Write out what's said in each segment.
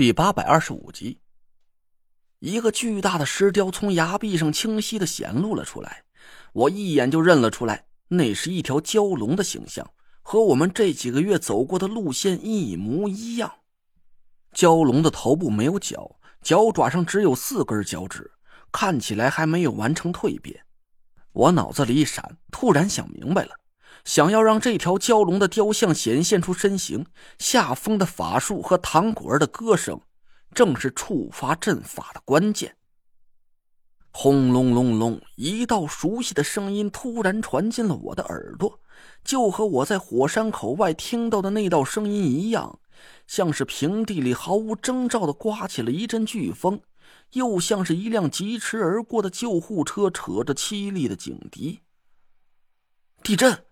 第八百二十五集，一个巨大的石雕从崖壁上清晰的显露了出来，我一眼就认了出来，那是一条蛟龙的形象，和我们这几个月走过的路线一模一样。蛟龙的头部没有脚，脚爪上只有四根脚趾，看起来还没有完成蜕变。我脑子里一闪，突然想明白了。想要让这条蛟龙的雕像显现出身形，下风的法术和唐果儿的歌声，正是触发阵法的关键。轰隆隆隆，一道熟悉的声音突然传进了我的耳朵，就和我在火山口外听到的那道声音一样，像是平地里毫无征兆的刮起了一阵飓风，又像是一辆疾驰而过的救护车扯着凄厉的警笛。地震！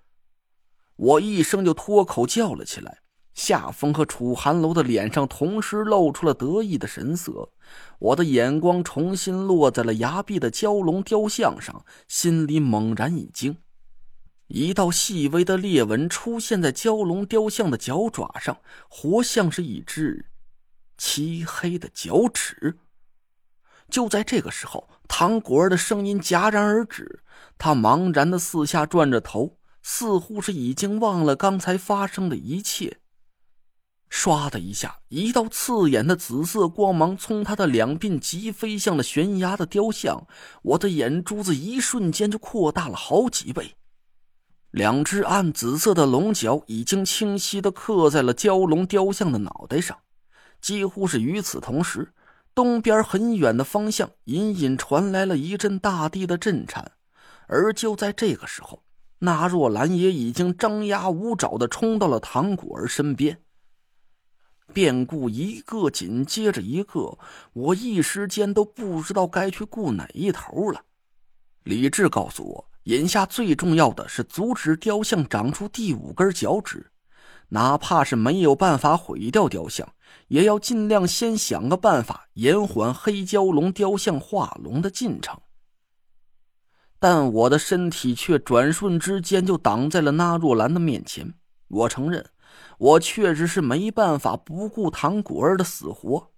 我一声就脱口叫了起来，夏风和楚寒楼的脸上同时露出了得意的神色。我的眼光重新落在了崖壁的蛟龙雕像上，心里猛然一惊，一道细微的裂纹出现在蛟龙雕像的脚爪上，活像是一只漆黑的脚趾。就在这个时候，唐果儿的声音戛然而止，他茫然的四下转着头。似乎是已经忘了刚才发生的一切。唰的一下，一道刺眼的紫色光芒从他的两鬓急飞向了悬崖的雕像，我的眼珠子一瞬间就扩大了好几倍。两只暗紫色的龙角已经清晰的刻在了蛟龙雕像的脑袋上。几乎是与此同时，东边很远的方向隐隐传来了一阵大地的震颤，而就在这个时候。那若兰也已经张牙舞爪的冲到了唐果儿身边。变故一个紧接着一个，我一时间都不知道该去顾哪一头了。理智告诉我，眼下最重要的是阻止雕像长出第五根脚趾，哪怕是没有办法毁掉雕像，也要尽量先想个办法延缓黑蛟龙雕像化龙的进程。但我的身体却转瞬之间就挡在了那若兰的面前。我承认，我确实是没办法不顾唐果儿的死活。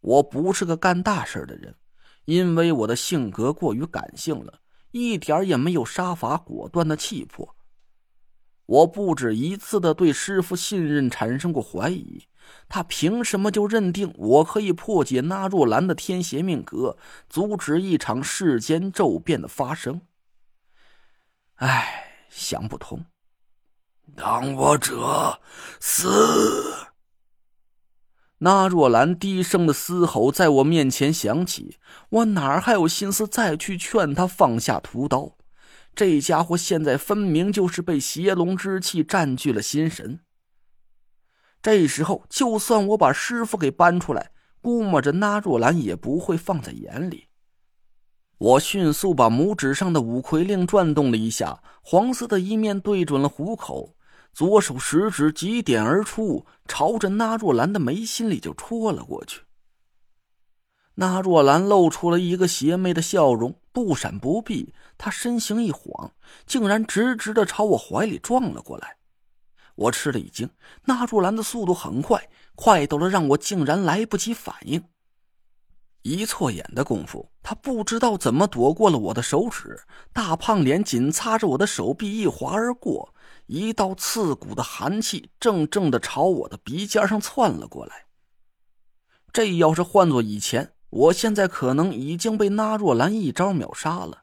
我不是个干大事的人，因为我的性格过于感性了，一点也没有杀伐果断的气魄。我不止一次的对师傅信任产生过怀疑。他凭什么就认定我可以破解那若兰的天邪命格，阻止一场世间骤变的发生？唉，想不通。当我者死！那若兰低声的嘶吼在我面前响起，我哪还有心思再去劝他放下屠刀？这家伙现在分明就是被邪龙之气占据了心神。这时候，就算我把师傅给搬出来，估摸着那若兰也不会放在眼里。我迅速把拇指上的五魁令转动了一下，黄色的一面对准了虎口，左手食指急点而出，朝着那若兰的眉心里就戳了过去。那若兰露出了一个邪魅的笑容，不闪不避，他身形一晃，竟然直直的朝我怀里撞了过来。我吃了一惊，那若兰的速度很快，快到了让我竟然来不及反应。一错眼的功夫，他不知道怎么躲过了我的手指，大胖脸紧擦着我的手臂一滑而过，一道刺骨的寒气正正的朝我的鼻尖上窜了过来。这要是换做以前，我现在可能已经被那若兰一招秒杀了。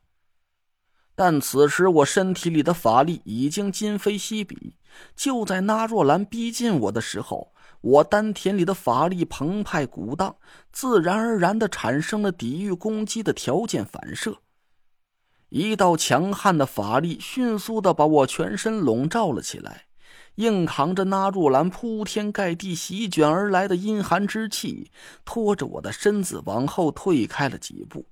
但此时我身体里的法力已经今非昔比，就在那若兰逼近我的时候，我丹田里的法力澎湃鼓荡，自然而然的产生了抵御攻击的条件反射。一道强悍的法力迅速的把我全身笼罩了起来，硬扛着那若兰铺天盖地席卷而来的阴寒之气，拖着我的身子往后退开了几步。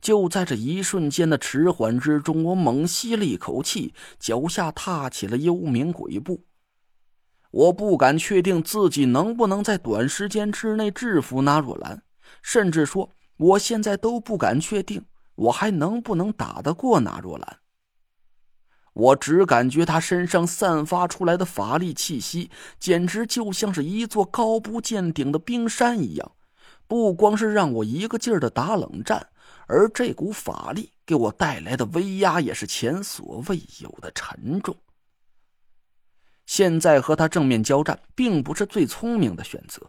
就在这一瞬间的迟缓之中，我猛吸了一口气，脚下踏起了幽冥鬼步。我不敢确定自己能不能在短时间之内制服那若兰，甚至说，我现在都不敢确定我还能不能打得过那若兰。我只感觉他身上散发出来的法力气息，简直就像是一座高不见顶的冰山一样，不光是让我一个劲儿的打冷战，而这股法力给我带来的威压也是前所未有的沉重。现在和他正面交战，并不是最聪明的选择。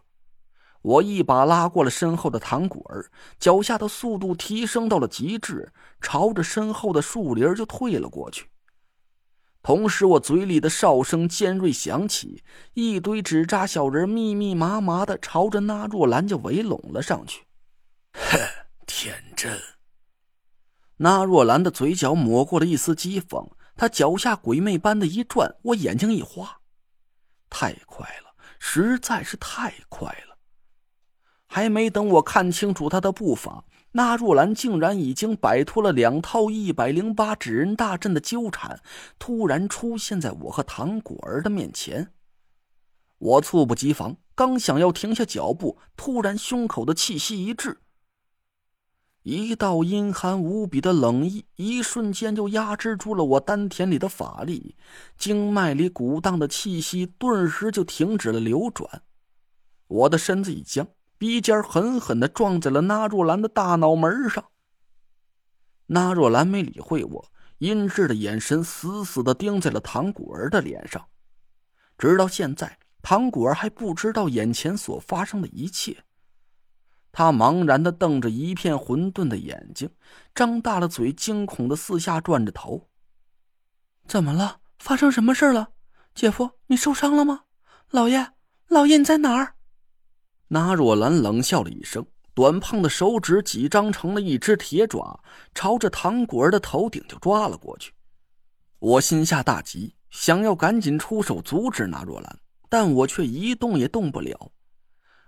我一把拉过了身后的唐果儿，脚下的速度提升到了极致，朝着身后的树林就退了过去。同时，我嘴里的哨声尖锐响起，一堆纸扎小人密密麻麻的朝着那若兰就围拢了上去。哼，天真！那若兰的嘴角抹过了一丝讥讽，她脚下鬼魅般的一转，我眼睛一花，太快了，实在是太快了。还没等我看清楚她的步伐，那若兰竟然已经摆脱了两套一百零八纸人大阵的纠缠，突然出现在我和唐果儿的面前。我猝不及防，刚想要停下脚步，突然胸口的气息一滞，一道阴寒无比的冷意一瞬间就压制住了我丹田里的法力，经脉里鼓荡的气息顿时就停止了流转，我的身子一僵。鼻尖狠狠的撞在了那若兰的大脑门上。那若兰没理会我，阴鸷的眼神死死的盯在了唐果儿的脸上。直到现在，唐果儿还不知道眼前所发生的一切。他茫然的瞪着一片混沌的眼睛，张大了嘴，惊恐的四下转着头。怎么了？发生什么事了？姐夫，你受伤了吗？老爷，老爷，你在哪儿？那若兰冷笑了一声，短胖的手指几张成了一只铁爪，朝着唐果儿的头顶就抓了过去。我心下大急，想要赶紧出手阻止那若兰，但我却一动也动不了。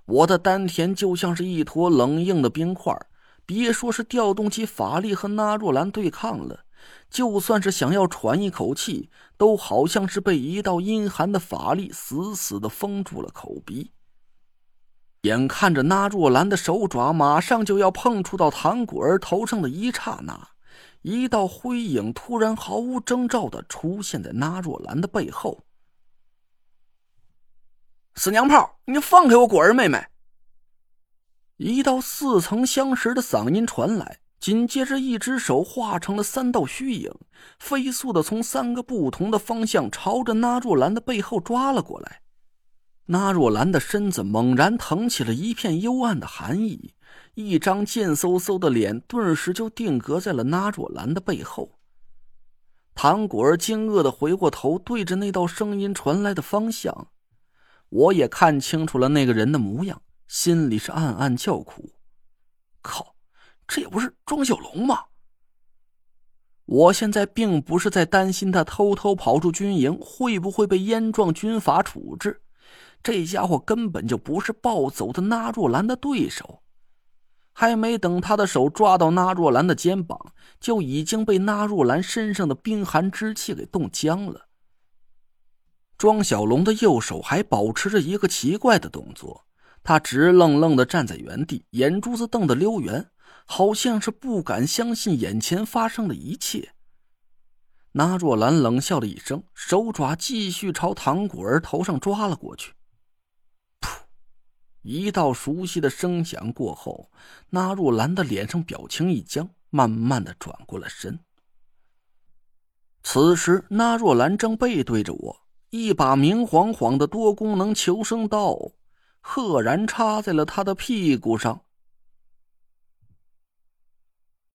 我的丹田就像是一坨冷硬的冰块，别说是调动起法力和那若兰对抗了，就算是想要喘一口气，都好像是被一道阴寒的法力死死的封住了口鼻。眼看着那若兰的手爪马上就要碰触到唐果儿头上的一刹那，一道灰影突然毫无征兆的出现在那若兰的背后。死娘炮，你放开我果儿妹妹！一道似曾相识的嗓音传来，紧接着一只手化成了三道虚影，飞速的从三个不同的方向朝着那若兰的背后抓了过来。那若兰的身子猛然腾起了一片幽暗的寒意，一张贱嗖嗖的脸顿时就定格在了那若兰的背后。唐果儿惊愕的回过头，对着那道声音传来的方向，我也看清楚了那个人的模样，心里是暗暗叫苦：“靠，这不是庄小龙吗？”我现在并不是在担心他偷偷跑出军营会不会被燕壮军法处置。这家伙根本就不是暴走的那若兰的对手，还没等他的手抓到那若兰的肩膀，就已经被那若兰身上的冰寒之气给冻僵了。庄小龙的右手还保持着一个奇怪的动作，他直愣愣的站在原地，眼珠子瞪得溜圆，好像是不敢相信眼前发生的一切。那若兰冷笑了一声，手爪继续朝唐果儿头上抓了过去。一道熟悉的声响过后，那若兰的脸上表情一僵，慢慢的转过了身。此时，那若兰正背对着我，一把明晃晃的多功能求生刀，赫然插在了他的屁股上。